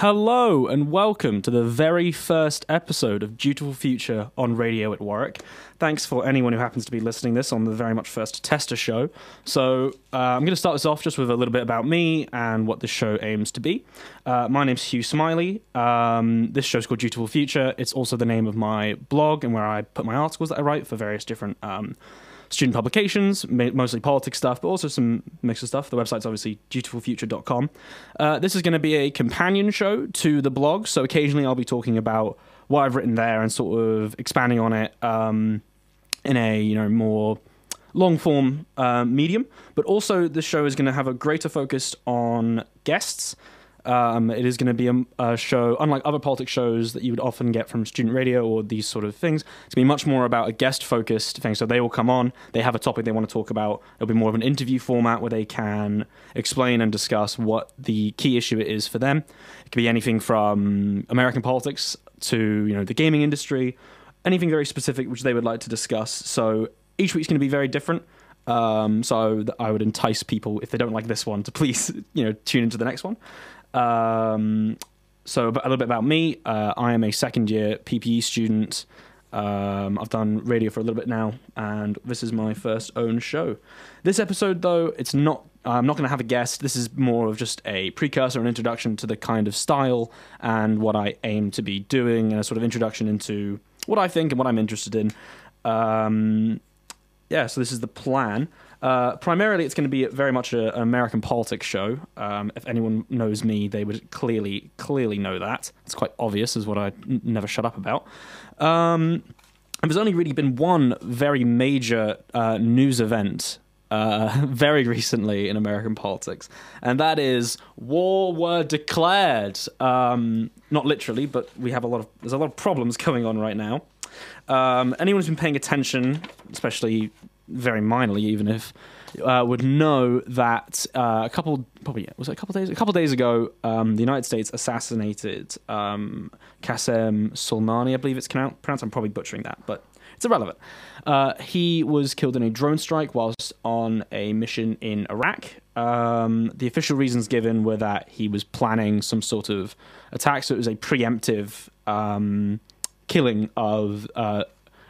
Hello and welcome to the very first episode of Dutiful Future on Radio at Warwick. Thanks for anyone who happens to be listening this on the very much first tester show. So uh, I'm going to start this off just with a little bit about me and what this show aims to be. Uh, my name's Hugh Smiley. Um, this show's called Dutiful Future. It's also the name of my blog and where I put my articles that I write for various different. Um, student publications, mostly politics stuff, but also some mix of stuff. The website's obviously dutifulfuture.com. Uh, this is going to be a companion show to the blog, so occasionally I'll be talking about what I've written there and sort of expanding on it um, in a you know more long form uh, medium. But also, the show is going to have a greater focus on guests um, it is going to be a, a, show, unlike other politics shows that you would often get from student radio or these sort of things. It's going to be much more about a guest focused thing. So they will come on, they have a topic they want to talk about. It'll be more of an interview format where they can explain and discuss what the key issue is for them. It could be anything from American politics to you know the gaming industry, anything very specific which they would like to discuss. So each week's going to be very different. Um, so I would entice people if they don't like this one to please you know tune into the next one. Um, so a little bit about me. Uh, I am a second year PPE student. Um, I've done radio for a little bit now, and this is my first own show. This episode, though, it's not. I'm not going to have a guest. This is more of just a precursor, an introduction to the kind of style and what I aim to be doing, and a sort of introduction into what I think and what I'm interested in. Um, yeah, so this is the plan. Uh, primarily, it's going to be very much a, an American politics show. Um, if anyone knows me, they would clearly, clearly know that. It's quite obvious, is what I n- never shut up about. Um, and there's only really been one very major uh, news event uh, very recently in American politics, and that is war were declared. Um, not literally, but we have a lot of there's a lot of problems going on right now. Um, anyone who's been paying attention, especially very minorly, even if uh, would know that uh, a couple probably was it a couple days a couple days ago um, the United States assassinated um, Qasem Soleimani I believe it's pronounced I'm probably butchering that but it's irrelevant. Uh, he was killed in a drone strike whilst on a mission in Iraq. Um, the official reasons given were that he was planning some sort of attack so it was a preemptive um, killing of uh,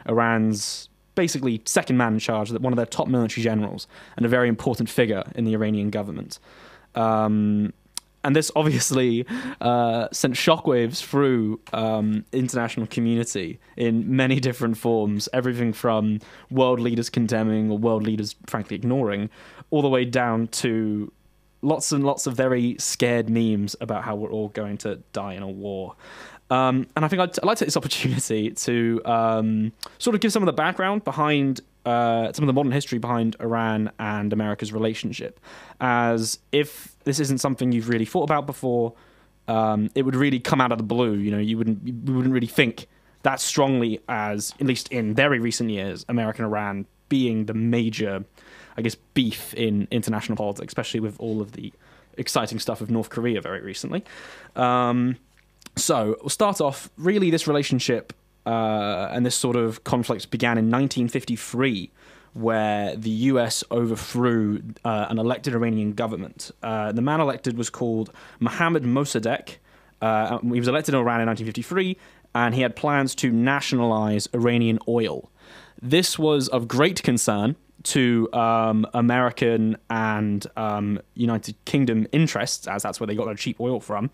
Iran's basically second man in charge, one of their top military generals and a very important figure in the Iranian government. Um, and this obviously uh, sent shockwaves through um, international community in many different forms. Everything from world leaders condemning or world leaders frankly ignoring, all the way down to lots and lots of very scared memes about how we're all going to die in a war. Um, and I think I'd, I'd, like to take this opportunity to um, sort of give some of the background behind uh, some of the modern history behind Iran and America's relationship. As if this isn't something you've really thought about before, um, it would really come out of the blue. You know, you wouldn't you wouldn't really think that strongly as, at least in very recent years, American Iran being the major, I guess, beef in international politics, especially with all of the exciting stuff of North Korea very recently. Um, so we'll start off. Really, this relationship uh, and this sort of conflict began in 1953, where the U.S. overthrew uh, an elected Iranian government. Uh, the man elected was called Mohammad Mossadegh. Uh, he was elected in Iran in 1953, and he had plans to nationalize Iranian oil. This was of great concern to um, American and um, United Kingdom interests, as that's where they got their cheap oil from.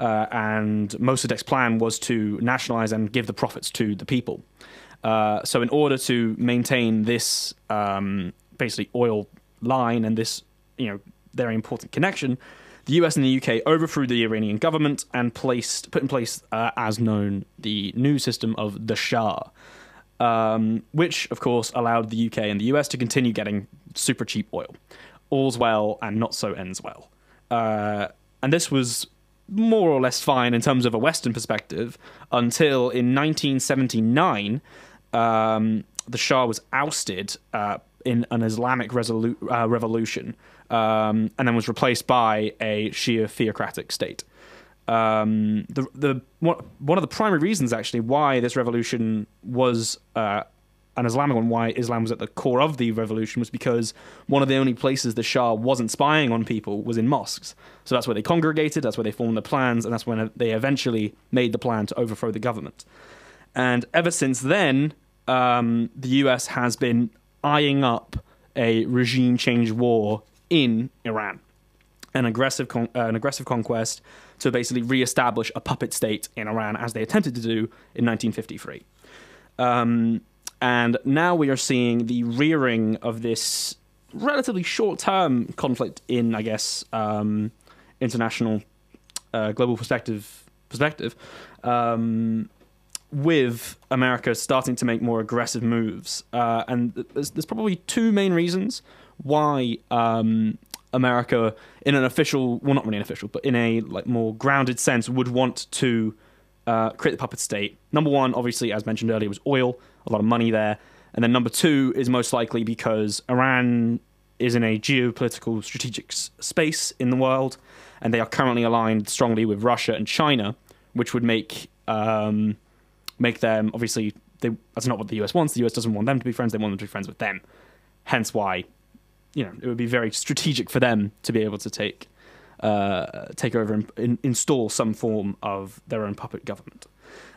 Uh, and Mossadegh's plan was to nationalize and give the profits to the people. Uh, so, in order to maintain this um, basically oil line and this, you know, very important connection, the US and the UK overthrew the Iranian government and placed put in place, uh, as known, the new system of the Shah, um, which of course allowed the UK and the US to continue getting super cheap oil. All's well and not so ends well. Uh, and this was more or less fine in terms of a Western perspective until in 1979, um, the Shah was ousted uh, in an Islamic resolu- uh, revolution um, and then was replaced by a Shia theocratic state. Um, the the one, of the primary reasons actually why this revolution was uh, an Islamic one, why Islam was at the core of the revolution was because one of the only places the Shah wasn't spying on people was in mosques. So that's where they congregated, that's where they formed the plans, and that's when they eventually made the plan to overthrow the government. And ever since then, um, the US has been eyeing up a regime change war in Iran, an aggressive, con- uh, an aggressive conquest to basically re-establish a puppet state in Iran, as they attempted to do in 1953. Um, and now we are seeing the rearing of this relatively short-term conflict in, I guess, um, international uh, global perspective perspective. Um, with America starting to make more aggressive moves. Uh, and there's, there's, probably two main reasons why um, America, in an official, well, not really an official, but in a like more grounded sense, would want to uh, create the puppet state. Number one, obviously, as mentioned earlier, was oil, a lot of money there. And then number two is most likely because Iran is in a geopolitical strategic space in the world, and they are currently aligned strongly with Russia and China, which would make um, make them obviously they, that's not what the US wants. The US doesn't want them to be friends; they want them to be friends with them. Hence, why you know it would be very strategic for them to be able to take uh, take over and in, install some form of their own puppet government.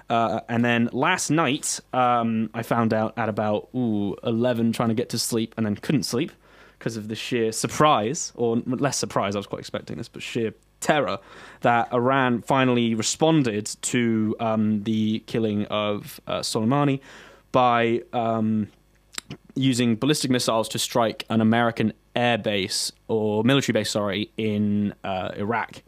Uh, and then last night, um, I found out at about ooh, 11 trying to get to sleep and then couldn't sleep because of the sheer surprise, or less surprise, I was quite expecting this, but sheer terror that Iran finally responded to um, the killing of uh, Soleimani by um, using ballistic missiles to strike an American air base or military base, sorry, in uh, Iraq.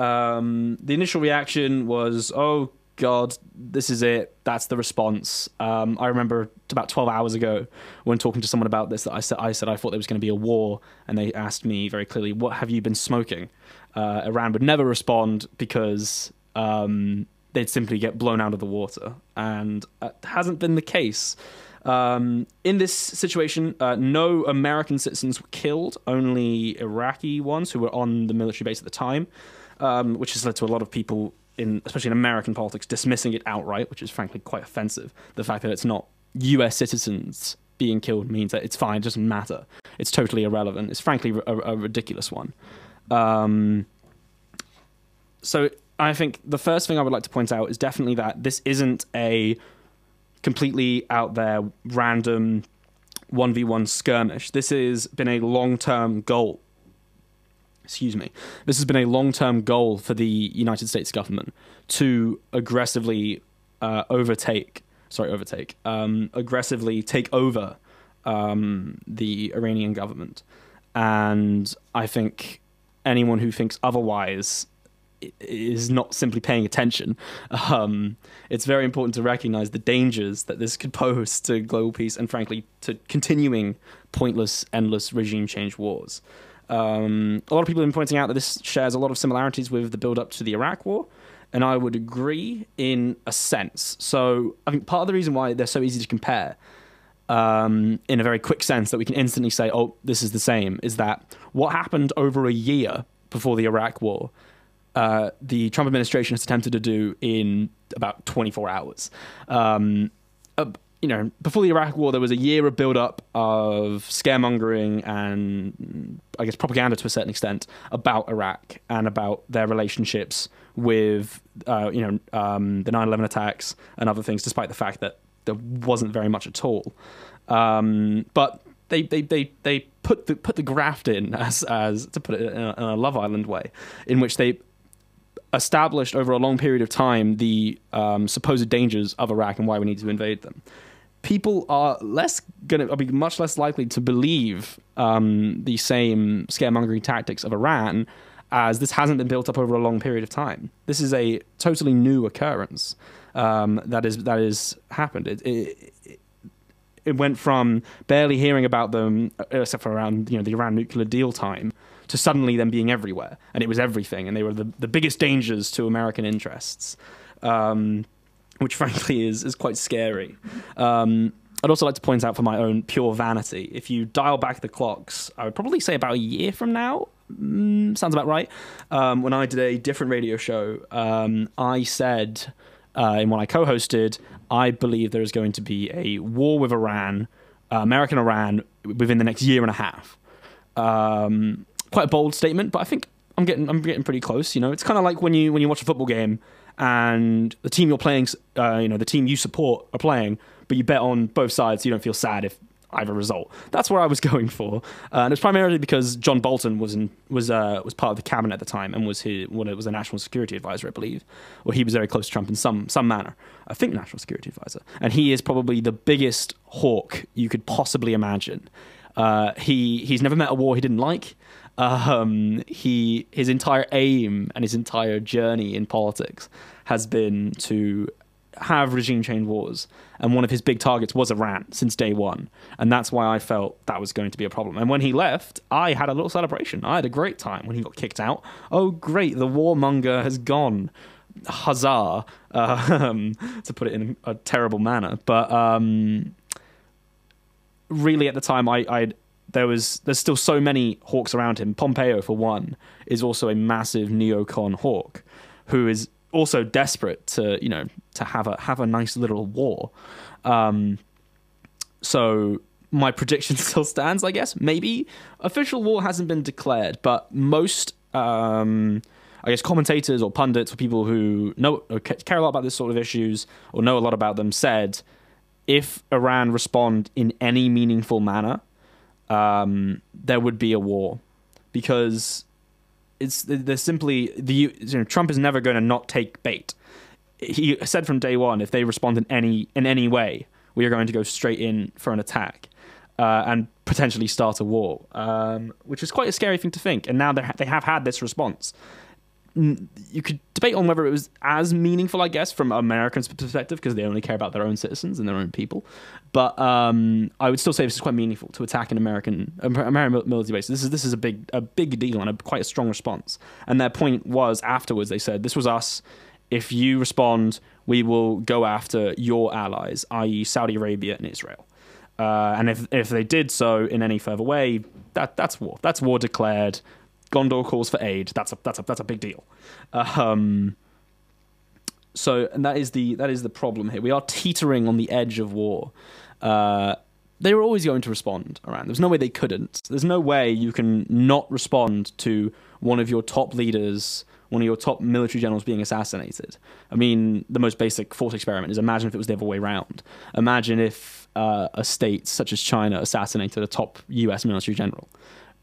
Um, the initial reaction was, "Oh God, this is it. That's the response." Um, I remember about 12 hours ago when talking to someone about this that I said I said I thought there was going to be a war, and they asked me very clearly, "What have you been smoking?" uh, Iran would never respond because um, they'd simply get blown out of the water. And it hasn't been the case. Um, in this situation, uh, no American citizens were killed, only Iraqi ones who were on the military base at the time, um, which has led to a lot of people, in especially in American politics, dismissing it outright, which is frankly quite offensive. The fact that it's not US citizens being killed means that it's fine, it doesn't matter. It's totally irrelevant. It's frankly a, a ridiculous one. Um, so I think the first thing I would like to point out is definitely that this isn't a completely out there random 1v1 skirmish. This has been a long term goal. Excuse me. This has been a long term goal for the United States government to aggressively uh, overtake, sorry, overtake, um, aggressively take over um, the Iranian government. And I think anyone who thinks otherwise is not simply paying attention. Um, it's very important to recognize the dangers that this could pose to global peace and, frankly, to continuing pointless, endless regime change wars. Um, a lot of people have been pointing out that this shares a lot of similarities with the build up to the Iraq War, and I would agree in a sense. So, I think part of the reason why they're so easy to compare um, in a very quick sense that we can instantly say, oh, this is the same, is that what happened over a year before the Iraq War, uh, the Trump administration has attempted to do in about 24 hours. Um, uh, you know, before the Iraq War, there was a year of build-up of scaremongering and, I guess, propaganda to a certain extent about Iraq and about their relationships with, uh, you know, um, the 9/11 attacks and other things, despite the fact that there wasn't very much at all. Um, but they, they, they, they put the put the graft in as as to put it in a, in a Love Island way, in which they established over a long period of time the um, supposed dangers of Iraq and why we need to invade them. People are less going to be much less likely to believe um, the same scaremongering tactics of Iran as this hasn't been built up over a long period of time. This is a totally new occurrence um, that is that is happened. It, it, it went from barely hearing about them, uh, except for around you know the Iran nuclear deal time, to suddenly them being everywhere, and it was everything, and they were the, the biggest dangers to American interests, um, which frankly is is quite scary. Um, I'd also like to point out for my own pure vanity, if you dial back the clocks, I would probably say about a year from now, mm, sounds about right. Um, when I did a different radio show, um, I said uh, in one I co-hosted, I believe there is going to be a war with Iran, uh, American Iran, within the next year and a half. Um, quite a bold statement, but I think I'm getting I'm getting pretty close. You know, it's kind of like when you when you watch a football game and the team you're playing, uh, you know, the team you support are playing, but you bet on both sides, so you don't feel sad if either result. That's where I was going for, uh, and it's primarily because John Bolton was in, was uh, was part of the cabinet at the time and was his it was a national security advisor, I believe, or he was very close to Trump in some some manner. I think national security advisor, and he is probably the biggest hawk you could possibly imagine. Uh, he he's never met a war he didn't like. Um, he his entire aim and his entire journey in politics has been to have regime change wars, and one of his big targets was Iran since day one, and that's why I felt that was going to be a problem. And when he left, I had a little celebration. I had a great time when he got kicked out. Oh, great! The warmonger has gone. Huzzah! Uh, to put it in a terrible manner, but um, really, at the time, I I there was there's still so many hawks around him. Pompeo, for one, is also a massive neocon hawk who is also desperate to you know to have a have a nice little war. Um, so my prediction still stands, I guess. Maybe official war hasn't been declared, but most um, I guess commentators or pundits or people who know care a lot about this sort of issues or know a lot about them said if Iran respond in any meaningful manner, um, there would be a war because it's there's simply the you know, Trump is never going to not take bait. He said from day one, if they respond in any in any way, we are going to go straight in for an attack uh, and potentially start a war, um, which is quite a scary thing to think. And now they have had this response you could debate on whether it was as meaningful, I guess, from an Americans' perspective, because they only care about their own citizens and their own people. But um, I would still say this is quite meaningful to attack an American American military base. This is this is a big a big deal and a, quite a strong response. And their point was afterwards they said this was us. If you respond, we will go after your allies, i.e., Saudi Arabia and Israel. Uh, and if if they did so in any further way, that that's war. That's war declared. Gondor calls for aid. That's a that's a that's a big deal. Um, so, and that is the that is the problem here. We are teetering on the edge of war. Uh, they were always going to respond Iran. There's no way they couldn't. There's no way you can not respond to one of your top leaders, one of your top military generals being assassinated. I mean, the most basic thought experiment is imagine if it was the other way around. Imagine if uh, a state such as China assassinated a top US military general.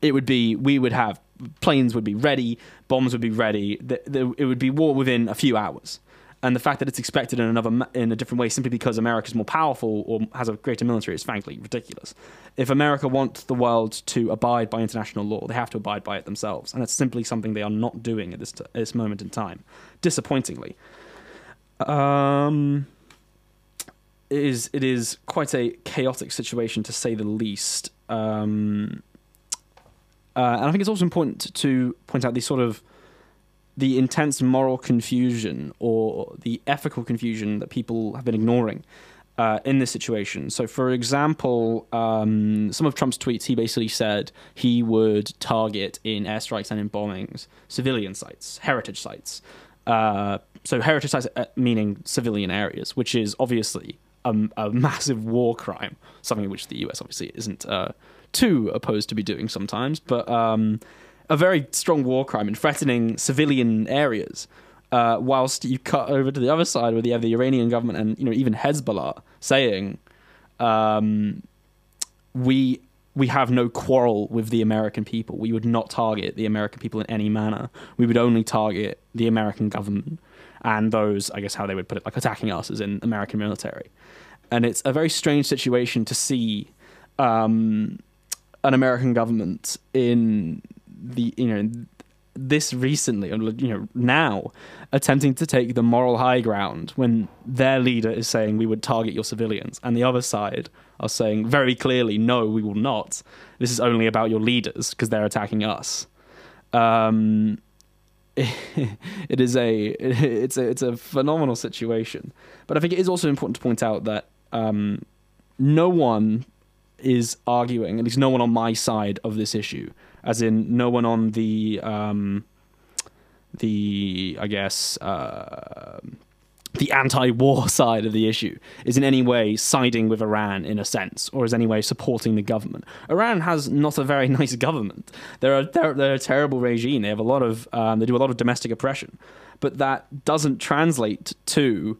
It would be, we would have planes would be ready, bombs would be ready. The, the, it would be war within a few hours. And the fact that it's expected in another in a different way simply because America is more powerful or has a greater military is frankly ridiculous. If America wants the world to abide by international law, they have to abide by it themselves, and it's simply something they are not doing at this t- this moment in time. Disappointingly, um, it is it is quite a chaotic situation to say the least. Um, uh, and I think it's also important to point out the sort of the intense moral confusion or the ethical confusion that people have been ignoring uh, in this situation. So, for example, um, some of Trump's tweets, he basically said he would target in airstrikes and in bombings civilian sites, heritage sites. Uh, so, heritage sites uh, meaning civilian areas, which is obviously a, a, massive war crime, something which the US obviously isn't uh, too opposed to be doing sometimes, but um, a very strong war crime in threatening civilian areas. Uh, whilst you cut over to the other side where you have the Iranian government and you know even Hezbollah saying, um, "We we have no quarrel with the American people. We would not target the American people in any manner. We would only target the American government and those, I guess, how they would put it, like attacking us as in American military." And it's a very strange situation to see um, an American government in the you know this recently, you know, now attempting to take the moral high ground when their leader is saying we would target your civilians, and the other side are saying very clearly, no, we will not. This is only about your leaders because they're attacking us. Um, it is a it's a it's a phenomenal situation, but I think it is also important to point out that um, no one is arguing, at least no one on my side of this issue, as in no one on the um, the I guess uh, the anti-war side of the issue is in any way siding with Iran in a sense, or is any way supporting the government. Iran has not a very nice government. They're a, they're, they're a terrible regime. They have a lot of um, they do a lot of domestic oppression, but that doesn't translate to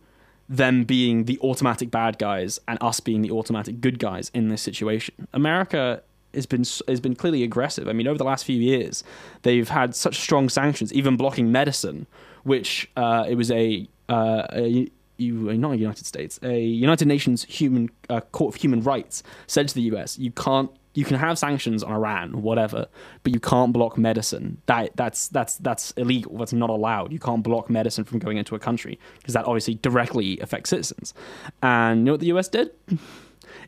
them being the automatic bad guys and us being the automatic good guys in this situation. America has been has been clearly aggressive. I mean, over the last few years, they've had such strong sanctions, even blocking medicine, which uh, it was a, uh, a you, not United States, a United Nations Human uh, Court of Human Rights said to the U.S. you can't you can have sanctions on Iran, whatever, but you can't block medicine. That that's that's that's illegal. That's not allowed. You can't block medicine from going into a country because that obviously directly affects citizens. And you know what the US did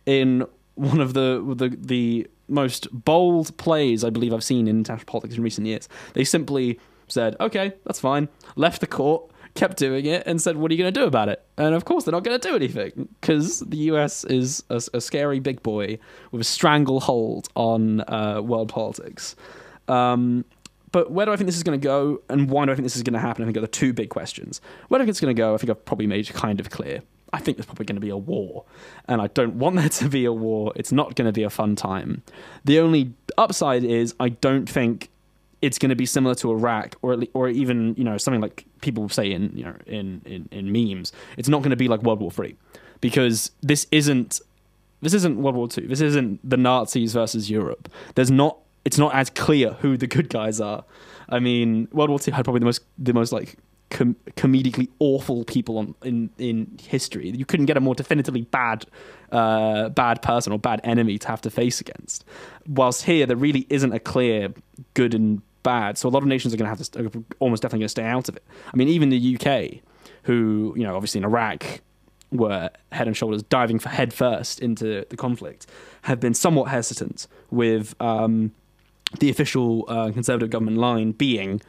in one of the the the most bold plays I believe I've seen in international politics in recent years. They simply said, "Okay, that's fine." Left the court kept doing it and said, "What are you going to do about it?" And of course, they're not going to do anything because the U.S. is a, a, scary big boy with a stranglehold on uh, world politics. Um, but where do I think this is going to go, and why do I think this is going to happen? I think are the two big questions. Where do I think it's going to go? I think I've probably made kind of clear. I think there's probably going to be a war, and I don't want there to be a war. It's not going to be a fun time. The only upside is I don't think it's going to be similar to Iraq, or or even you know something like people say in you know in in, in memes. It's not going to be like World War Three, because this isn't this isn't World War Two. This isn't the Nazis versus Europe. There's not. It's not as clear who the good guys are. I mean, World War Two had probably the most the most like com- comedically awful people on, in in history. You couldn't get a more definitively bad uh, bad person or bad enemy to have to face against. Whilst here, there really isn't a clear good and bad. So a lot of nations are going to have to st- almost definitely going to stay out of it. I mean, even the UK, who you know, obviously in Iraq were head and shoulders diving for head first into the conflict, have been somewhat hesitant with um, the official uh, conservative government line being.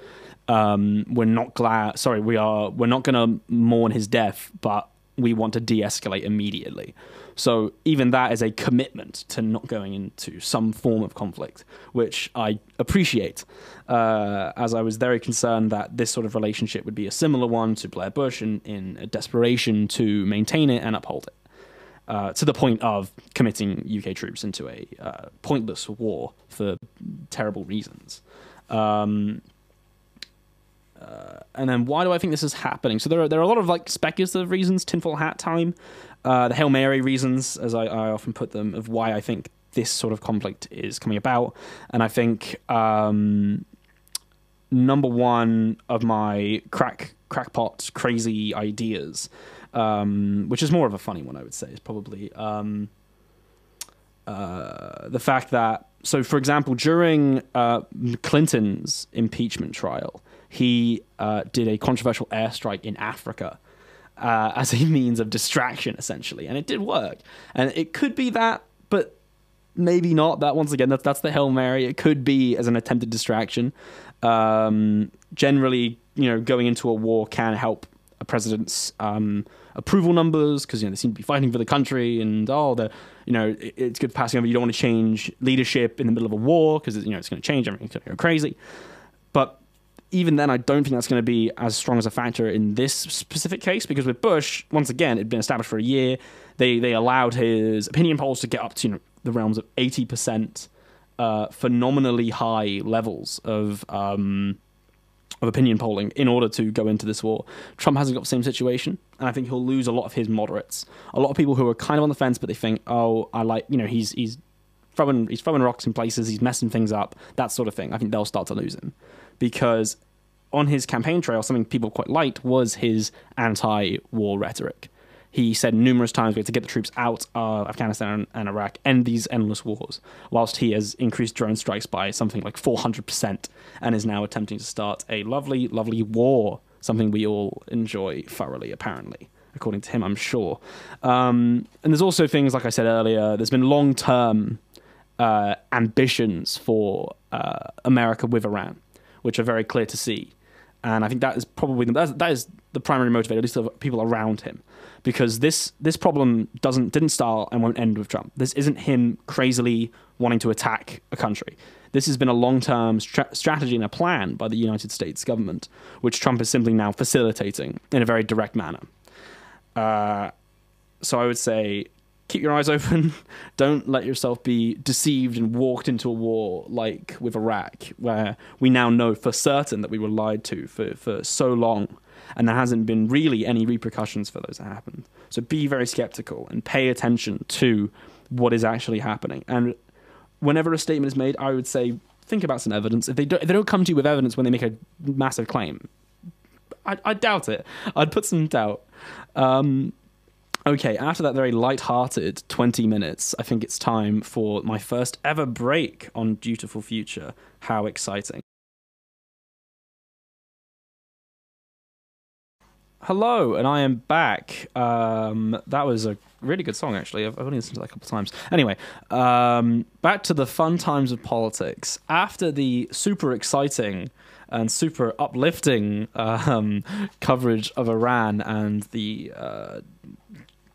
Um, we're not glad. Sorry, we are. We're not going to mourn his death, but we want to de-escalate immediately. So even that is a commitment to not going into some form of conflict, which I appreciate, uh, as I was very concerned that this sort of relationship would be a similar one to Blair Bush in, in a desperation to maintain it and uphold it. Uh, to the point of committing UK troops into a uh, pointless war for terrible reasons. Um, uh, and then why do I think this is happening? So there are there are a lot of like speculative reasons, tinfoil hat time, uh, the hail mary reasons, as I, I, often put them, of why I think this sort of conflict is coming about. And I think um, number one of my crack crackpot crazy ideas, um, which is more of a funny one, I would say, is probably um, uh, the fact that so, for example, during uh, Clinton's impeachment trial he uh, did a controversial airstrike in Africa uh, as a means of distraction, essentially, and it did work. And it could be that, but maybe not. That once again, that's that's the hail mary. It could be as an attempted distraction. Um, generally, you know, going into a war can help a president's um, approval numbers because you know they seem to be fighting for the country, and oh, the you know it, it's good passing over. You don't want to change leadership in the middle of a war because you know it's going to change everything's going to go crazy. But even then, I don't think that's going to be as strong as a factor in this specific case because with Bush, once again, it'd been established for a year. They they allowed his opinion polls to get up to you know, the realms of eighty percent, uh, phenomenally high levels of um, of opinion polling in order to go into this war. Trump hasn't got the same situation, and I think he'll lose a lot of his moderates. A lot of people who are kind of on the fence, but they think, oh, I like you know he's he's throwing he's throwing rocks in places, he's messing things up, that sort of thing. I think they'll start to lose him because on his campaign trail, something people quite liked was his anti-war rhetoric. He said numerous times we have to get the troops out of Afghanistan and Iraq, end these endless wars, whilst he has increased drone strikes by something like 400% and is now attempting to start a lovely, lovely war, something we all enjoy thoroughly, apparently according to him, I'm sure. Um, and there's also things, like I said earlier, there's been long term uh, ambitions for uh, America with Iran, which are very clear to see and I think that is probably the, that, is, that is the primary motivator, at least of people around him, because this this problem doesn't didn't start and won't end with Trump. This isn't him crazily wanting to attack a country. This has been a long term stra- strategy and a plan by the United States government, which Trump is simply now facilitating in a very direct manner. Uh, so I would say keep your eyes open. Don't let yourself be deceived and walked into a war like with Iraq, where we now know for certain that we were lied to for, for so long, and there hasn't been really any repercussions for those that happened. So be very skeptical and pay attention to what is actually happening. And whenever a statement is made, I would say think about some evidence. If they don't, if they don't come to you with evidence when they make a massive claim, I, I doubt it. I'd put some doubt. Um, Okay, after that very light-hearted 20 minutes, I think it's time for my first ever break on Dutiful Future. How exciting. Hello, and I am back. Um, that was a really good song, actually. I've, only listened to that a couple of times. Anyway, um, back to the fun times of politics. After the super exciting and super uplifting um, coverage of Iran and the uh,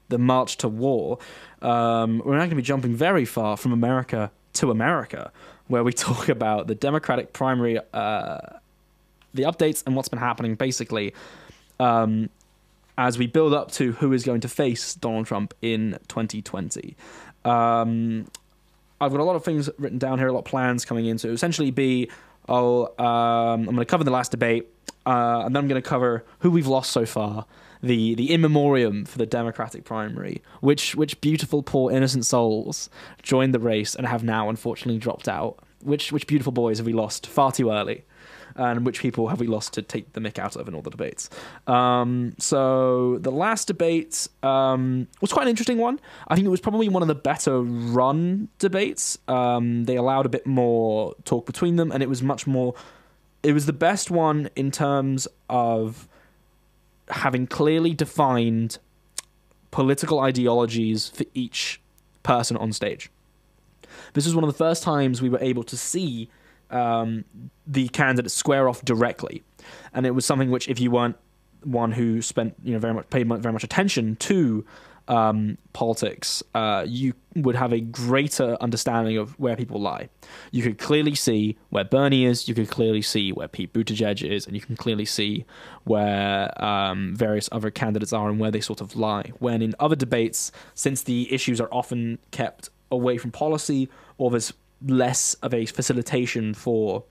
the march to war, um, we're now going to be jumping very far from America to America, where we talk about the Democratic primary, uh, the updates, and what's been happening basically um, as we build up to who is going to face Donald Trump in 2020. Um, I've got a lot of things written down here, a lot of plans coming in. So essentially, be oh, um, I'm going to cover the last debate, uh, and then I'm going to cover who we've lost so far, the the in memoriam for the Democratic primary, which which beautiful poor innocent souls joined the race and have now unfortunately dropped out. Which which beautiful boys have we lost far too early? and which people have we lost to take the mick out of in all the debates. Um, so the last debate um, was quite an interesting one. I think it was probably one of the better run debates. Um, they allowed a bit more talk between them, and it was much more. It was the best one in terms of having clearly defined political ideologies for each person on stage. This was one of the first times we were able to see um, the candidates square off directly, and it was something which, if you weren't one who spent you know very much paid very much attention to um, politics, uh, you would have a greater understanding of where people lie. You could clearly see where Bernie is, you could clearly see where Pete Buttigieg is, and you can clearly see where um, various other candidates are and where they sort of lie. When in other debates, since the issues are often kept away from policy or there's less of a facilitation for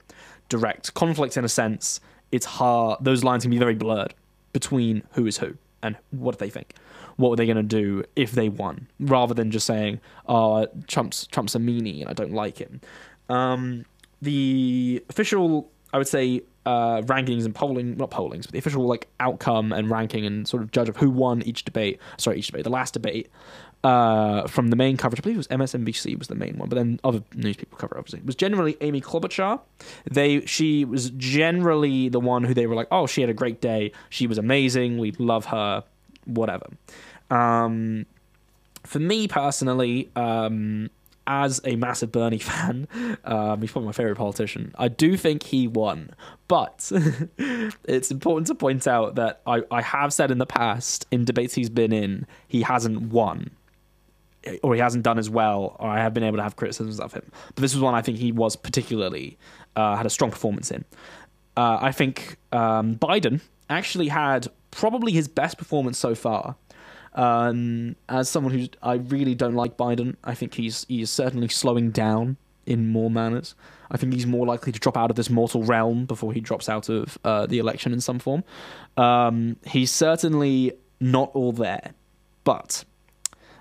direct conflict in a sense, it's hard, those lines can be very blurred between who is who and what they think what were they going to do if they won, rather than just saying, "Oh, Trump's Trump's a meanie and I don't like him." Um, the official, I would say, uh, rankings and polling, not pollings, but the official like outcome and ranking and sort of judge of who won each debate. Sorry, each debate, the last debate uh, from the main coverage. I believe it was MSNBC was the main one, but then other news people cover obviously. It was generally Amy Klobuchar. They she was generally the one who they were like, oh, she had a great day. She was amazing. We love her. Whatever. Um, for me personally, um, as a massive Bernie fan, um, he's probably my favorite politician. I do think he won, but it's important to point out that I, I have said in the past in debates he's been in, he hasn't won. Or he hasn't done as well, or I have been able to have criticisms of him. But this was one I think he was particularly uh, had a strong performance in. Uh, I think um, Biden actually had probably his best performance so far um, as someone who I really don't like Biden, I think he's he is certainly slowing down in more manners. I think he's more likely to drop out of this mortal realm before he drops out of uh, the election in some form. Um, he's certainly not all there, but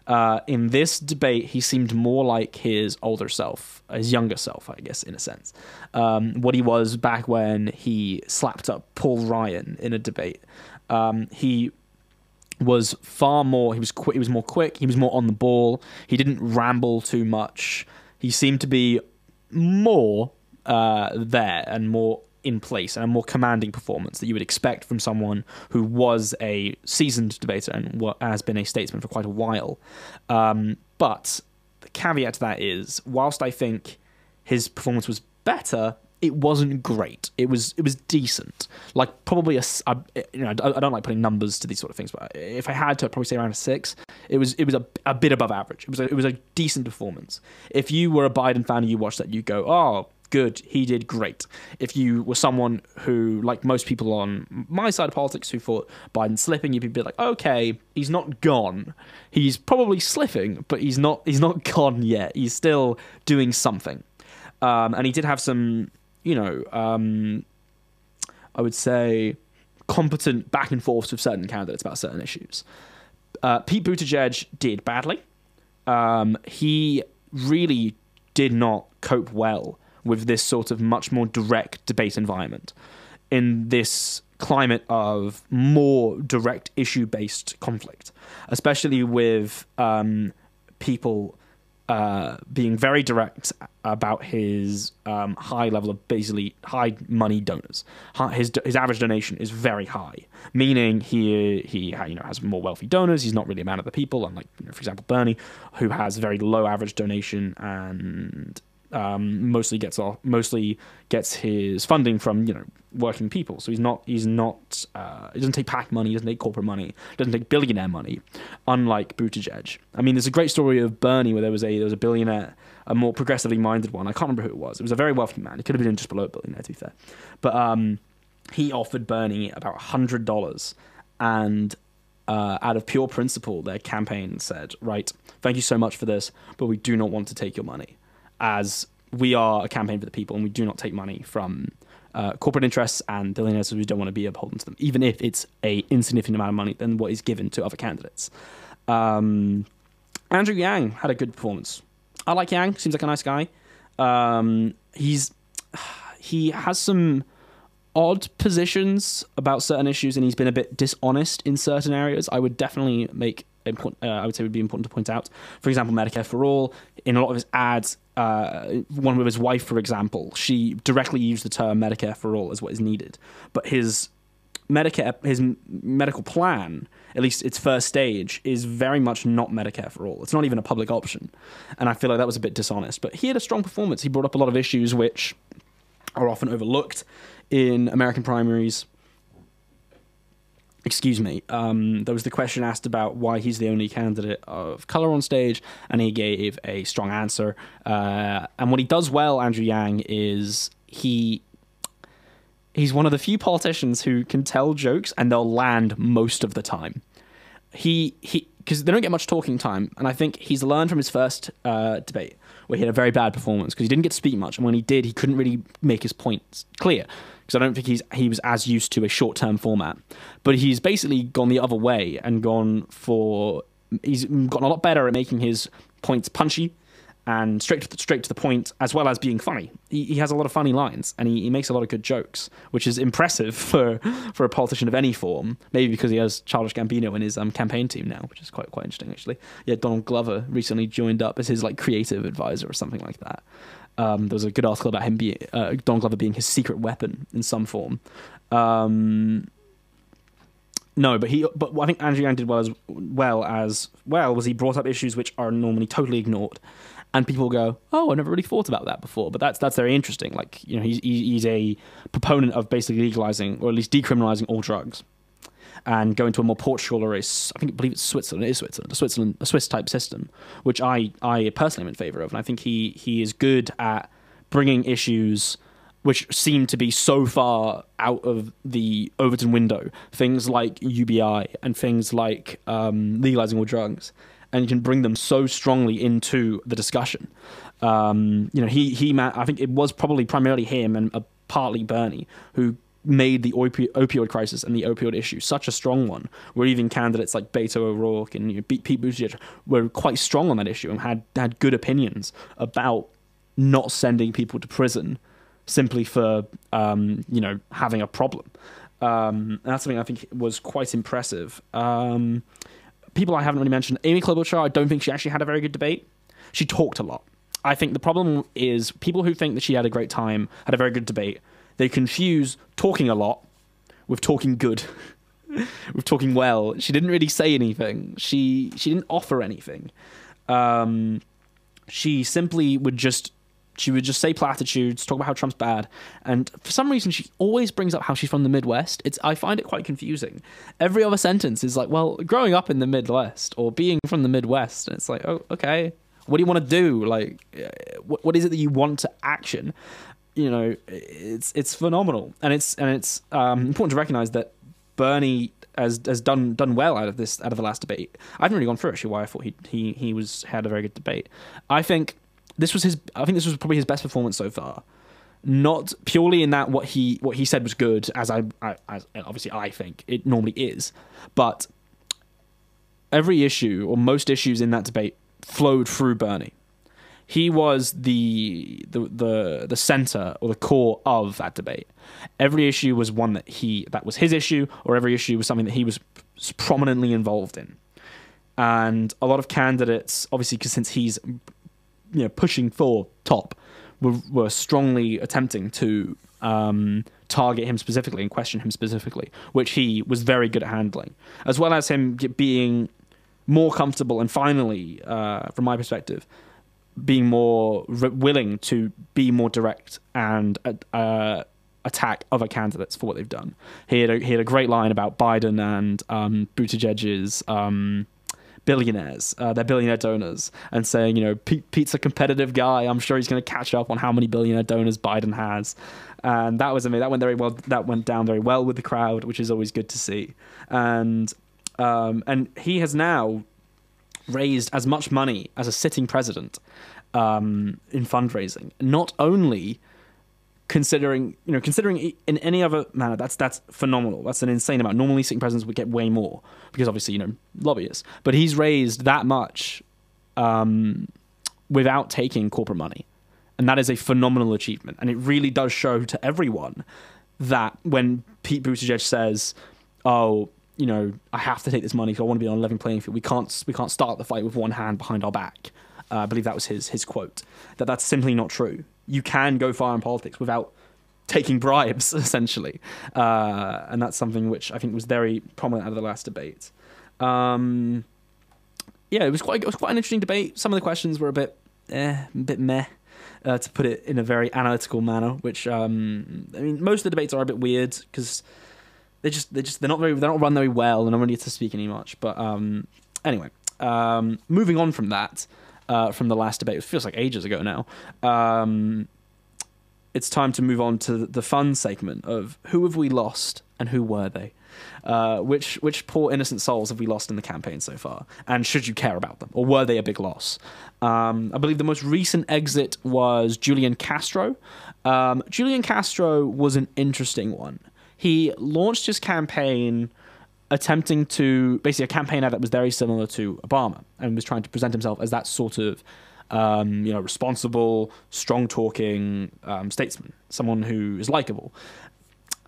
uh, in this debate, he seemed more like his older self, his younger self, I guess, in a sense. Um, what he was back when he slapped up Paul Ryan in a debate. Um, he was far more. He was qu- he was more quick. He was more on the ball. He didn't ramble too much. He seemed to be more uh, there and more in place and a more commanding performance that you would expect from someone who was a seasoned debater and has been a statesman for quite a while. Um, but the caveat to that is, whilst I think his performance was better, it wasn't great. It was it was decent. Like probably a, a you know I don't like putting numbers to these sort of things, but if I had to, I'd probably say around a six. It was it was a, a bit above average. It was a, it was a decent performance. If you were a Biden fan and you watched that, you go, oh, good. He did great. If you were someone who, like most people on my side of politics, who thought Biden slipping, you'd be like, okay, he's not gone. He's probably slipping, but he's not. He's not gone yet. He's still doing something. Um, and he did have some, you know, um, I would say, competent back and forths with certain candidates about certain issues. Uh, Pete Buttigieg did badly. Um, he really did not cope well with this sort of much more direct debate environment in this climate of more direct issue based conflict, especially with um, people uh, being very direct about his um, high level of basically high money donors. His his average donation is very high, meaning he he you know has more wealthy donors. He's not really a man of the people, unlike you know, for example Bernie, who has very low average donation and um, mostly gets off, mostly gets his funding from you know working people. So he's not he's not uh, he doesn't take PAC money, he doesn't take corporate money, doesn't take billionaire money, unlike Buttigieg. I mean, there's a great story of Bernie where there was a there was a billionaire, a more progressively minded one. I can't remember who it was. It was a very wealthy man. It could have been just below a billionaire, to be fair, but um, he offered Bernie about hundred dollars, and uh, out of pure principle, their campaign said, "Right, thank you so much for this, but we do not want to take your money." As we are a campaign for the people and we do not take money from uh, corporate interests and billionaires we don't want to be beholden to them, even if it's a insignificant amount of money than what is given to other candidates. Um, Andrew Yang had a good performance. I like Yang; seems like a nice guy. Um, he's he has some odd positions about certain issues, and he's been a bit dishonest in certain areas. I would definitely make important. Uh, I would say would be important to point out. For example, Medicare for all. In a lot of his ads, uh, one with his wife, for example, she directly used the term Medicare for all as what is needed. But his Medicare, his medical plan, at least its first stage, is very much not Medicare for all. It's not even a public option, and I feel like that was a bit dishonest. But he had a strong performance. He brought up a lot of issues which are often overlooked in American primaries excuse me, um, there was the question asked about why he's the only candidate of color on stage, and he gave a strong answer. Uh, and what he does well, Andrew Yang, is he he's one of the few politicians who can tell jokes and they'll land most of the time. He he because they don't get much talking time, and I think he's learned from his first uh, debate where he had a very bad performance because he didn't get to speak much, and when he did, he couldn't really make his points clear because I don't think he's he was as used to a short term format. But he's basically gone the other way and gone for he's gotten a lot better at making his points punchy and straight to the, straight to the point, as well as being funny. He, he has a lot of funny lines, and he, he makes a lot of good jokes, which is impressive for for a politician of any form. Maybe because he has Childish Gambino in his um, campaign team now, which is quite quite interesting actually. Yeah, Donald Glover recently joined up as his like creative advisor or something like that. Um, there was a good article about him being uh, Don Glover being his secret weapon in some form. Um, no, but he, but I think Andrew Yang did well as well as well was he brought up issues which are normally totally ignored, and people go, "Oh, I never really thought about that before." But that's that's very interesting. Like you know, he's he's a proponent of basically legalizing or at least decriminalizing all drugs and go into a more Portugal or a, I think I believe it's Switzerland. It is Switzerland, a Switzerland, a Swiss type system, which I I personally am in favour of, and I think he he is good at bringing issues which seem to be so far out of the Overton window, things like UBI and things like um, legalizing all drugs, and you can bring them so strongly into the discussion. Um, you know, he he, I think it was probably primarily him and uh, partly Bernie who made the opi- opioid crisis and the opioid issue such a strong one, where even candidates like Beto O'Rourke and you know, Pete Buttigieg were quite strong on that issue and had had good opinions about not sending people to prison simply for um, you know having a problem. Um, that's something I think was quite impressive. Um, people I haven't really mentioned, Amy Klobuchar. I don't think she actually had a very good debate. She talked a lot. I think the problem is people who think that she had a great time, had a very good debate, they confuse talking a lot with talking good, with talking well. She didn't really say anything. She she didn't offer anything. Um, she simply would just she would just say platitudes, talk about how Trump's bad, and for some reason she always brings up how she's from the Midwest. It's I find it quite confusing. Every other sentence is like, well, growing up in the Midwest or being from the Midwest, and it's like, oh, okay, what do you want to do? Like, what what is it that you want to action? You know, it's it's phenomenal, and it's and it's um, important to recognise that Bernie has has done done well out of this out of the last debate. I haven't really gone through actually why I thought he he he was had a very good debate. I think this was his. I think this was probably his best performance so far. Not purely in that what he what he said was good, as I, I as obviously I think it normally is, but every issue or most issues in that debate flowed through Bernie. He was the the the the center or the core of that debate. Every issue was one that he that was his issue, or every issue was something that he was prominently involved in. And a lot of candidates, obviously, because since he's you know pushing for top, were were strongly attempting to um, target him specifically and question him specifically, which he was very good at handling, as well as him being more comfortable and finally, uh, from my perspective, being more re- willing to be more direct and uh, attack other candidates for what they've done. He had a, he had a great line about Biden and um, Buttigieg's um, billionaires, uh, they're billionaire donors, and saying, you know, Pete, Pete's a competitive guy. I'm sure he's going to catch up on how many billionaire donors Biden has. And that was amazing. That went very well. That went down very well with the crowd, which is always good to see. And um, and he has now raised as much money as a sitting president um, in fundraising. Not only considering you know considering in any other manner that's that's phenomenal. That's an insane amount. Normally sitting presidents would get way more because obviously you know lobbyists. But he's raised that much um, without taking corporate money. And that is a phenomenal achievement. And it really does show to everyone that when Pete Buttigieg says oh you know, I have to take this money because I want to be on a level playing field. We can't we can't start the fight with one hand behind our back. Uh, I believe that was his his quote. That that's simply not true. You can go far in politics without taking bribes, essentially, uh, and that's something which I think was very prominent out of the last debate. Um, yeah, it was quite it was quite an interesting debate. Some of the questions were a bit eh, a bit meh. Uh, to put it in a very analytical manner, which um, I mean, most of the debates are a bit weird because they just they just they're not very they're not run very well, and I don't get to speak any much. But um, anyway, um, moving on from that, uh, from the last debate, it feels like ages ago now. Um, it's time to move on to the fun segment of who have we lost and who were they? Uh, which which poor innocent souls have we lost in the campaign so far? And should you care about them, or were they a big loss? Um, I believe the most recent exit was Julian Castro. Um, Julian Castro was an interesting one he launched his campaign attempting to basically a campaign ad that was very similar to Obama and was trying to present himself as that sort of um, you know responsible, strong talking um, statesman, someone who is likable.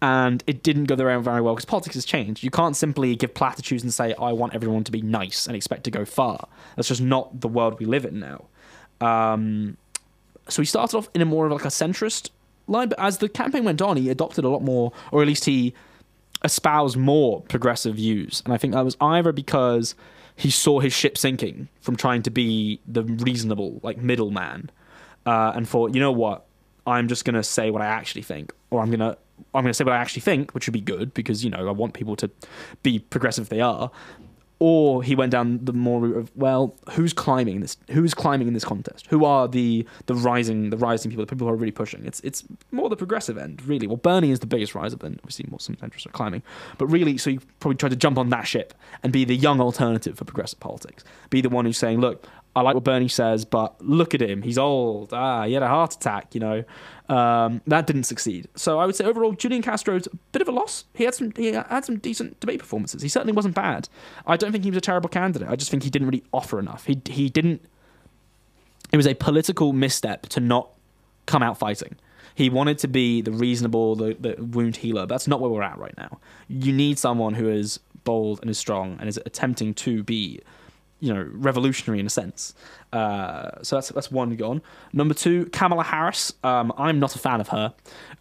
And it didn't go around very well because politics has changed. You can't simply give platitudes and say, I want everyone to be nice and expect to go far. That's just not the world we live in now. Um, so he started off in a more of like a centrist line. But as the campaign went on, he adopted a lot more, or at least he espoused more progressive views. And I think that was either because he saw his ship sinking from trying to be the reasonable, like middleman, uh, and thought, you know what, I'm just gonna say what I actually think, or I'm gonna I'm gonna say what I actually think, which would be good because you know I want people to be progressive if they are or he went down the more route of well, who's climbing this? Who's climbing in this contest? Who are the the rising the rising people? The people who are really pushing. It's it's more the progressive end, really. Well, Bernie is the biggest riser, then obviously more some centrists are climbing, but really, so you probably try to jump on that ship and be the young alternative for progressive politics. Be the one who's saying, look, I like what Bernie says, but look at him. He's old. Ah, he had a heart attack, you know. Um, that didn't succeed. So I would say overall, Julian Castro's a bit of a loss. He had some he had some decent debate performances. He certainly wasn't bad. I don't think he was a terrible candidate. I just think he didn't really offer enough. He he didn't. It was a political misstep to not come out fighting. He wanted to be the reasonable, the, the wound healer. That's not where we're at right now. You need someone who is bold and is strong and is attempting to be you know revolutionary in a sense. Uh, so that's that's one gone. Number two, Kamala Harris. Um, I'm not a fan of her.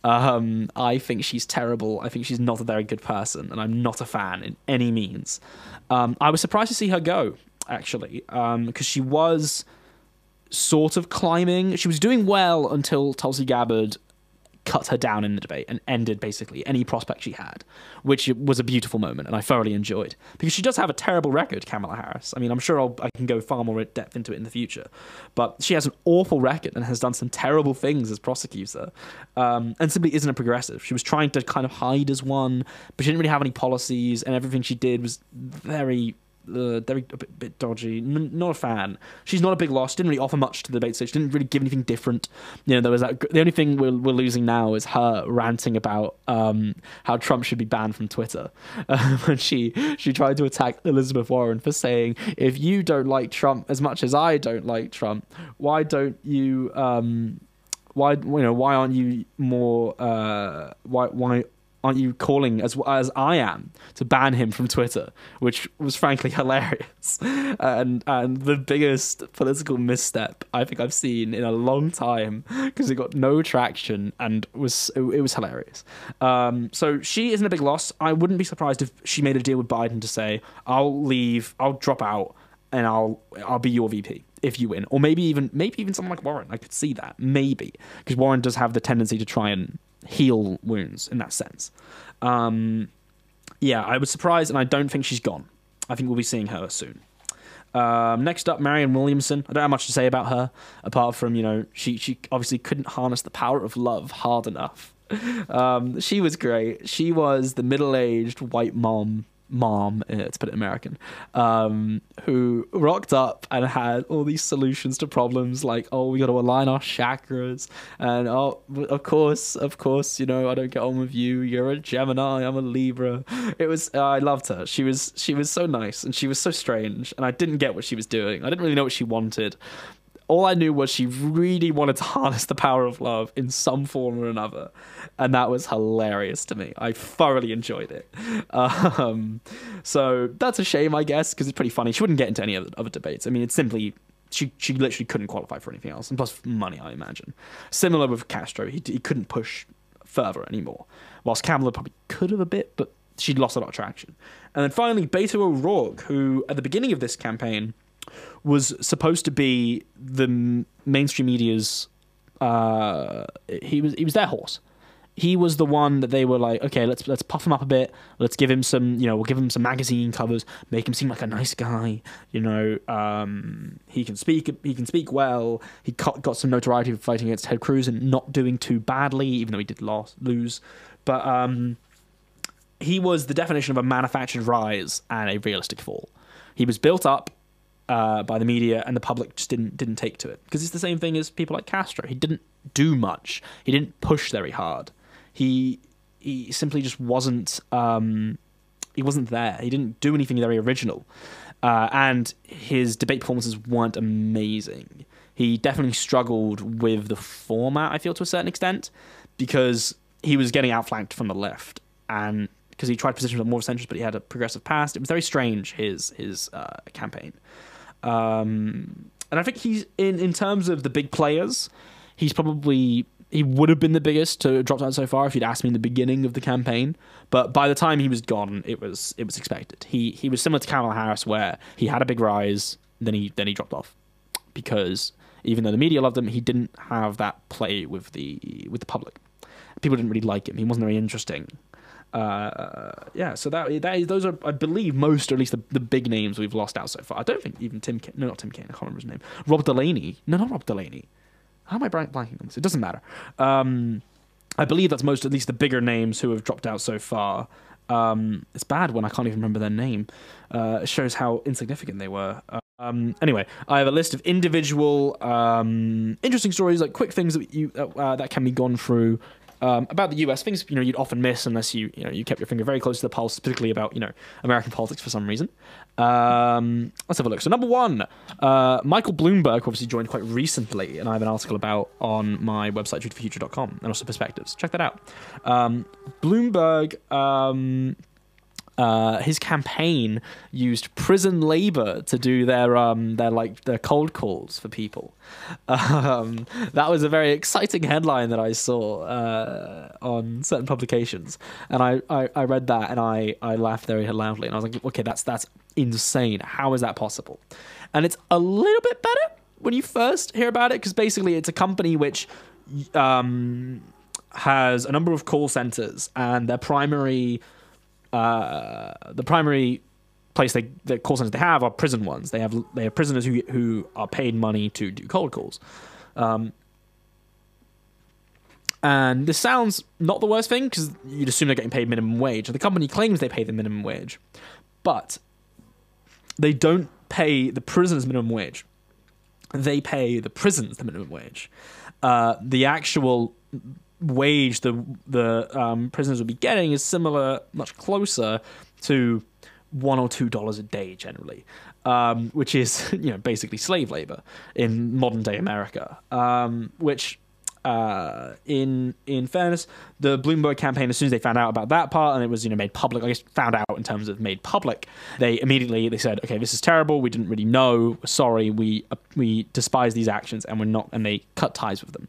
Um, I think she's terrible. I think she's not a very good person, and I'm not a fan in any means. Um, I was surprised to see her go actually because um, she was sort of climbing. She was doing well until Tulsi Gabbard cut her down in the debate and ended basically any prospect she had, which was a beautiful moment and I thoroughly enjoyed because she does have a terrible record, Kamala Harris. I mean, I'm sure I'll, I can go far more in depth into it in the future, but she has an awful record and has done some terrible things as prosecutor, um, and simply isn't a progressive. She was trying to kind of hide as one, but she didn't really have any policies, and everything she did was very uh, very a bit, bit dodgy. N- not a fan. She's not a big loss. Didn't really offer much to the debate stage. Didn't really give anything different. You know, there was that. The only thing we're, we're losing now is her ranting about um, how Trump should be banned from Twitter. Um, and she she tried to attack Elizabeth Warren for saying, if you don't like Trump as much as I don't like Trump, why don't you? Um, why you know why aren't you more uh, why why aren't you calling as as I am to ban him from Twitter, which was frankly hilarious and and the biggest political misstep I think I've seen in a long time because it got no traction and was it, it was hilarious. Um, so she isn't a big loss. I wouldn't be surprised if she made a deal with Biden to say I'll leave, I'll drop out, and I'll I'll be your VP if you win, or maybe even maybe even someone like Warren. I could see that maybe because Warren does have the tendency to try and heal wounds in that sense. Um, yeah, I was surprised, and I don't think she's gone. I think we'll be seeing her soon. Um, next up, Marianne Williamson. I don't have much to say about her, apart from you know she she obviously couldn't harness the power of love hard enough. Um, she was great. She was the middle aged white mom mom, uh, to put it American, um, who rocked up and had all these solutions to problems like, oh, we got to align our chakras, and oh, of course, of course, you know, I don't get on with you. You're a Gemini, I'm a Libra. It was, uh, I loved her. She was, she was so nice, and she was so strange, and I didn't get what she was doing. I didn't really know what she wanted all I knew was she really wanted to harness the power of love in some form or another, and that was hilarious to me. I thoroughly enjoyed it. Um, so that's a shame, I guess, because it's pretty funny. She wouldn't get into any other, other debates. I mean, it's simply she she literally couldn't qualify for anything else, and plus money, I imagine. Similar with Castro, he he couldn't push further anymore. Whilst Kamala probably could have a bit, but she'd lost a lot of traction. And then finally, Beto O'Rourke, who at the beginning of this campaign was supposed to be the mainstream media's. Uh, he was he was their horse. He was the one that they were like, okay, let's let's puff him up a bit. Let's give him some, you know, we'll give him some magazine covers, make him seem like a nice guy. You know, um, he can speak he can speak well. He got, got some notoriety for fighting against Ted Cruz and not doing too badly, even though he did lose. But um, he was the definition of a manufactured rise and a realistic fall. He was built up uh, by the media, and the public just didn't didn't take to it because it's the same thing as people like Castro. He didn't do much. He didn't push very hard. He he simply just wasn't um, he wasn't there. He didn't do anything very original, uh, and his debate performances weren't amazing. He definitely struggled with the format. I feel to a certain extent because he was getting outflanked from the left and because he tried to position himself more centrist, but he had a progressive past. It was very strange his his uh, campaign. Um, and I think he's in in terms of the big players, he's probably he would have been the biggest to drop out so far if you'd asked me in the beginning of the campaign. But by the time he was gone, it was it was expected. He he was similar to Kamala Harris, where he had a big rise, then he then he dropped off because even though the media loved him, he didn't have that play with the with the public. People didn't really like him. He wasn't very interesting uh, yeah, so that, that is, those are, I believe, most or at least the, the big names we've lost out so far. I don't think even Tim, no, not Tim Kaine, I can't remember his name. Rob Delaney, no, not Rob Delaney. How am I blanking on this? It doesn't matter. Um, I believe that's most, at least the bigger names who have dropped out so far. Um, it's bad when I can't even remember their name. Uh, it shows how insignificant they were. Um, anyway, I have a list of individual um, interesting stories, like quick things that you uh, that can be gone through um, about the US, things you know you'd often miss unless you you know you kept your finger very close to the pulse, particularly about you know American politics for some reason. Um, let's have a look. So number one, uh, Michael Bloomberg obviously joined quite recently, and I have an article about on my website future.com and also Perspectives. Check that out. Um, Bloomberg um, uh, his campaign used prison labor to do their um, their like their cold calls for people. Um, that was a very exciting headline that I saw uh, on certain publications, and I, I, I, read that and I, I laughed very loudly, and I was like, okay, that's that's insane. How is that possible? And it's a little bit better when you first hear about it because basically it's a company which um, has a number of call centers, and their primary, uh, the primary place they the call centers they have are prison ones. They have they have prisoners who who are paid money to do cold calls. Um, and this sounds not the worst thing because you'd assume they're getting paid minimum wage. The company claims they pay the minimum wage, but they don't pay the prisoners minimum wage. They pay the prisons the minimum wage. Uh, the actual wage the the um, prisoners would be getting is similar, much closer to one or two dollars a day generally, um, which is you know basically slave labor in modern day America, um, which uh, in in fairness, the Bloomberg campaign, as soon as they found out about that part and it was you know made public, I guess found out in terms of made public, they immediately they said, okay, this is terrible. We didn't really know. Sorry, we uh, we despise these actions and we're not, and they cut ties with them.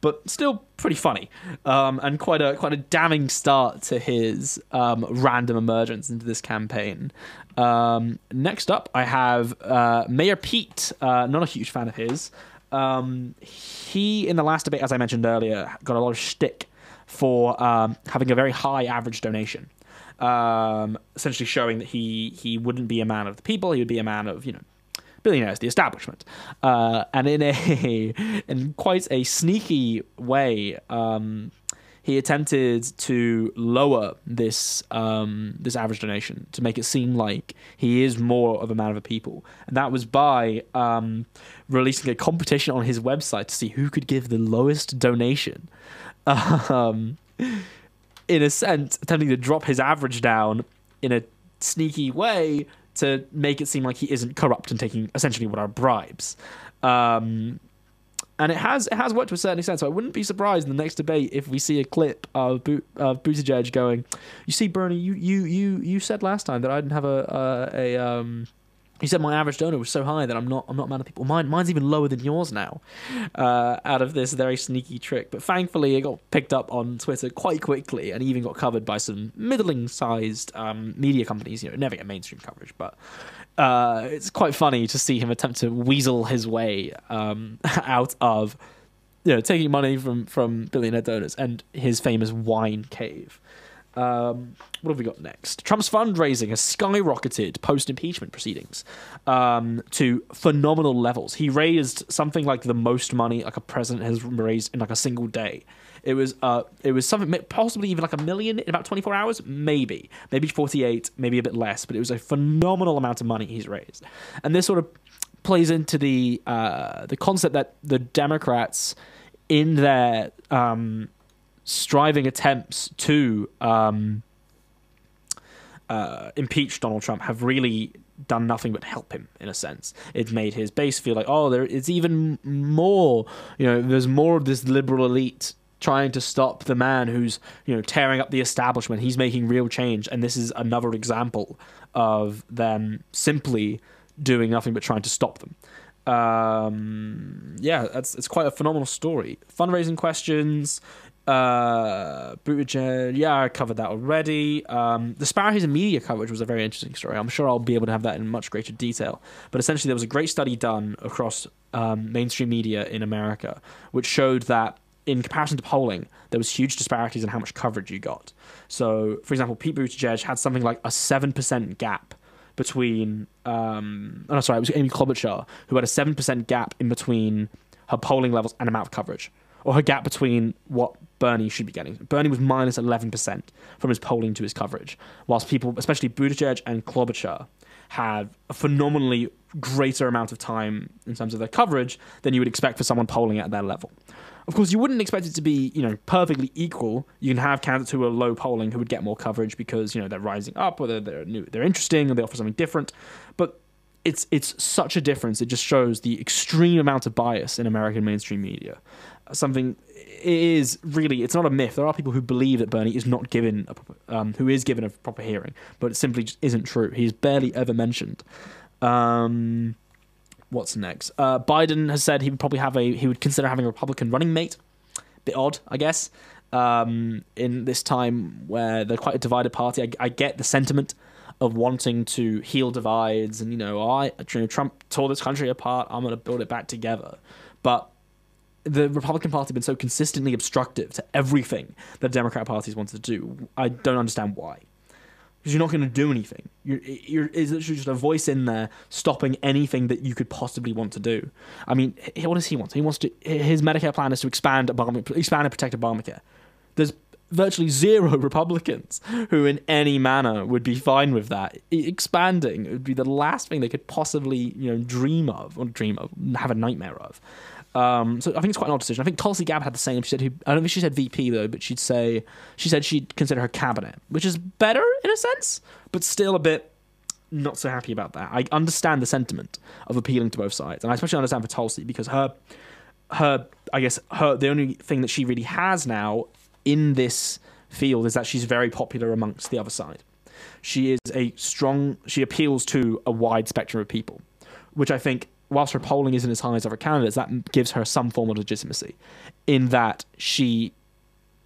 But still pretty funny um, and quite a quite a damning start to his um, random emergence into this campaign. Um, next up, I have uh, Mayor Pete. Uh, not a huge fan of his. Um, he, in the last debate, as I mentioned earlier, got a lot of shtick for um, having a very high average donation. Um, essentially showing that he he wouldn't be a man of the people, he would be a man of you know billionaires, the establishment, uh, and in a in quite a sneaky way, um, he attempted to lower this um, this average donation to make it seem like he is more of a man of the people, and that was by um, releasing a competition on his website to see who could give the lowest donation. Um, in a sense, attempting to drop his average down in a sneaky way to make it seem like he isn't corrupt and taking essentially what are bribes. Um, and it has it has worked to a certain extent. So I wouldn't be surprised in the next debate if we see a clip of Bo- of Buttigieg going, "You see, Bernie, you you you you said last time that I didn't have a a, a um." You said my average donor was so high that I'm not I'm not a man of people. Mine mine's even lower than yours now. Uh, out of this very sneaky trick, but thankfully it got picked up on Twitter quite quickly and even got covered by some middling sized um, media companies. You know, never get mainstream coverage, but uh, it's quite funny to see him attempt to weasel his way um, out of you know taking money from from billionaire donors and his famous wine cave. Um, what have we got next? Trump's fundraising has skyrocketed post impeachment proceedings um, to phenomenal levels. He raised something like the most money like a president has raised in like a single day. It was uh, it was something possibly even like a million in about 24 hours, maybe, maybe 48, maybe a bit less, but it was a phenomenal amount of money he's raised, and this sort of plays into the uh, the concept that the Democrats, in their um, striving attempts to um, uh, impeach Donald Trump, have really done nothing but help him in a sense. It made his base feel like, oh, there it's even more. You know, there's more of this liberal elite trying to stop the man who's you know tearing up the establishment. He's making real change, and this is another example of them simply doing nothing but trying to stop them. Um, yeah, that's it's quite a phenomenal story. Fundraising questions. Uh, Buttigieg, yeah, I covered that already. Um, disparities in media coverage was a very interesting story. I'm sure I'll be able to have that in much greater detail. But essentially, there was a great study done across um, mainstream media in America, which showed that in comparison to polling, there was huge disparities in how much coverage you got. So, for example, Pete Buttigieg had something like a seven percent gap between. Um, oh, no, sorry, it was Amy Klobuchar who had a seven percent gap in between her polling levels and amount of coverage, or her gap between what Bernie should be getting. Bernie was minus eleven percent from his polling to his coverage, whilst people, especially Buttigieg and Klobuchar, had a phenomenally greater amount of time in terms of their coverage than you would expect for someone polling at their level. Of course, you wouldn't expect it to be, you know, perfectly equal. You can have candidates who are low polling who would get more coverage because, you know, they're rising up or they're they're, new, they're interesting or they offer something different. But it's it's such a difference. It just shows the extreme amount of bias in American mainstream media. Something is really it's not a myth. There are people who believe that Bernie is not given a, um, who is given a proper hearing, but it simply just isn't true. He is barely ever mentioned. Um, what's next? Uh, Biden has said he would probably have a he would consider having a Republican running mate. Bit odd, I guess. Um, in this time where they're quite a divided party, I, I, get the sentiment of wanting to heal divides, and you know, I you know, Trump tore this country apart. I'm going to build it back together, but the Republican Party has been so consistently obstructive to everything that the Democrat parties wanted to do. I don't understand why. Because you're not going to do anything. You're, you're is literally just a voice in there stopping anything that you could possibly want to do. I mean, what does he want? He wants to. His Medicare plan is to expand Obama, expand and protect Obamacare. There's virtually zero Republicans who, in any manner, would be fine with that. Expanding would be the last thing they could possibly, you know, dream of or dream of, have a nightmare of. Um, so I think it's quite an odd decision. I think Tulsi Gabbard had the same. She said, I don't think she said VP though, but she'd say she said she'd consider her cabinet, which is better in a sense, but still a bit not so happy about that. I understand the sentiment of appealing to both sides, and I especially understand for Tulsi because her, her, I guess her the only thing that she really has now in this field is that she's very popular amongst the other side. She is a strong. She appeals to a wide spectrum of people, which I think whilst her polling isn't as high as other candidates, that gives her some form of legitimacy in that she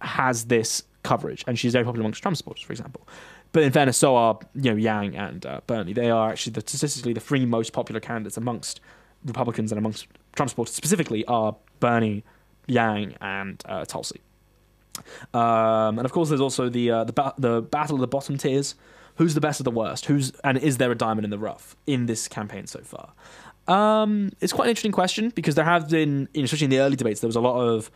has this coverage and she's very popular amongst Trump supporters, for example. But in fairness, so are you know Yang and uh, Bernie. They are actually the, statistically the three most popular candidates amongst Republicans and amongst Trump supporters specifically are Bernie, Yang, and uh, Tulsi. Um, and of course, there's also the uh, the ba- the battle of the bottom tiers. Who's the best of the worst? Who's and is there a diamond in the rough in this campaign so far? Um, it's quite an interesting question because there have been, you know, especially in the early debates, there was a lot of,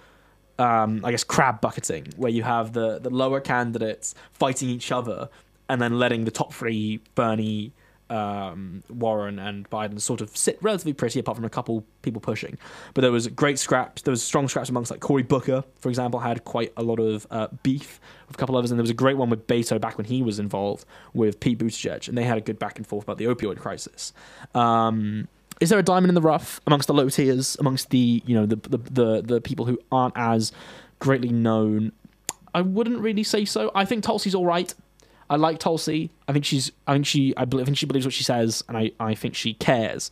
um, I guess, crab bucketing, where you have the the lower candidates fighting each other and then letting the top three, Bernie, um, Warren, and Biden, sort of sit relatively pretty, apart from a couple people pushing. But there was great scraps. There was strong scraps amongst like Cory Booker, for example, had quite a lot of uh, beef with a couple others, and there was a great one with Beto back when he was involved with Pete Buttigieg, and they had a good back and forth about the opioid crisis. Um, is there a diamond in the rough amongst the low tiers, amongst the you know the the the, the people who aren't as greatly known? I wouldn't really say so. I think Tulsi's all right. I like Tulsi. I think she's. I think she. I, believe, I think she believes what she says, and I. I think she cares.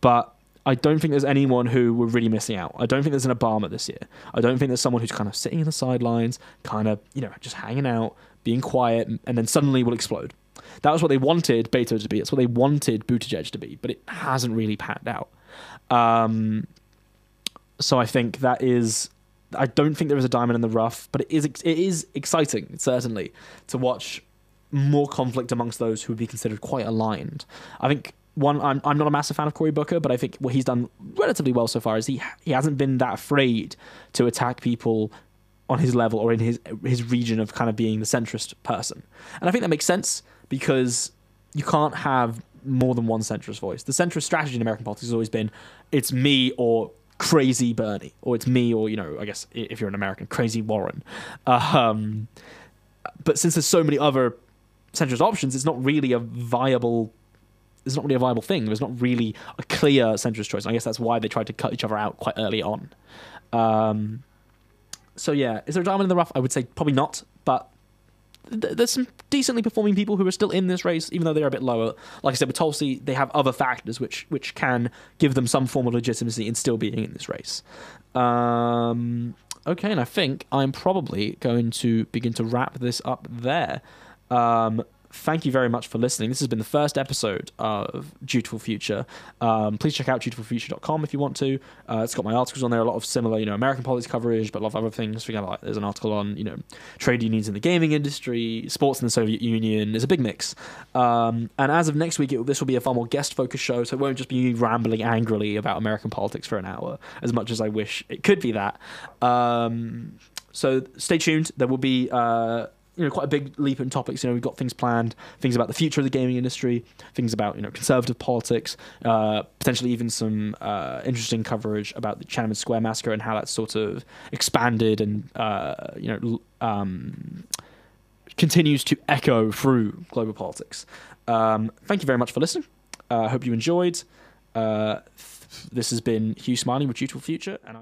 But I don't think there's anyone who we're really missing out. I don't think there's an Obama this year. I don't think there's someone who's kind of sitting in the sidelines, kind of you know just hanging out, being quiet, and then suddenly will explode. That was what they wanted Beto to be. That's what they wanted Buttigieg to be, but it hasn't really panned out. Um, so I think that is. I don't think there is a diamond in the rough, but it is it is exciting certainly to watch more conflict amongst those who would be considered quite aligned. I think one I'm I'm not a massive fan of Cory Booker, but I think what he's done relatively well so far is he he hasn't been that afraid to attack people on his level or in his his region of kind of being the centrist person. And I think that makes sense because you can't have more than one centrist voice. The centrist strategy in American politics has always been it's me or crazy Bernie, or it's me or, you know, I guess if you're an American, crazy Warren. Um, but since there's so many other centrist options, it's not really a viable. It's not really a viable thing. There's not really a clear centrist choice. I guess that's why they tried to cut each other out quite early on. Um, so yeah, is there a diamond in the rough? I would say probably not, but there's some decently performing people who are still in this race, even though they're a bit lower. Like I said, with Tulsi, they have other factors which which can give them some form of legitimacy in still being in this race. Um, okay, and I think I'm probably going to begin to wrap this up there. Um, thank you very much for listening. This has been the first episode of Dutiful Future. Um, please check out dutifulfuture.com if you want to. Uh, it's got my articles on there, a lot of similar, you know, American politics coverage, but a lot of other things. For example, like, there's an article on, you know, trade unions in the gaming industry, sports in the Soviet Union. There's a big mix. Um, and as of next week, it, this will be a far more guest-focused show, so it won't just be rambling angrily about American politics for an hour, as much as I wish it could be that. Um, so stay tuned. There will be... Uh, you know quite a big leap in topics. You know, we've got things planned, things about the future of the gaming industry, things about you know conservative politics, uh, potentially even some uh, interesting coverage about the Tiananmen Square massacre and how that's sort of expanded and uh, you know um, continues to echo through global politics. Um, thank you very much for listening. I uh, hope you enjoyed. Uh, this has been Hugh Smiling with Dutiful Future, and. I'm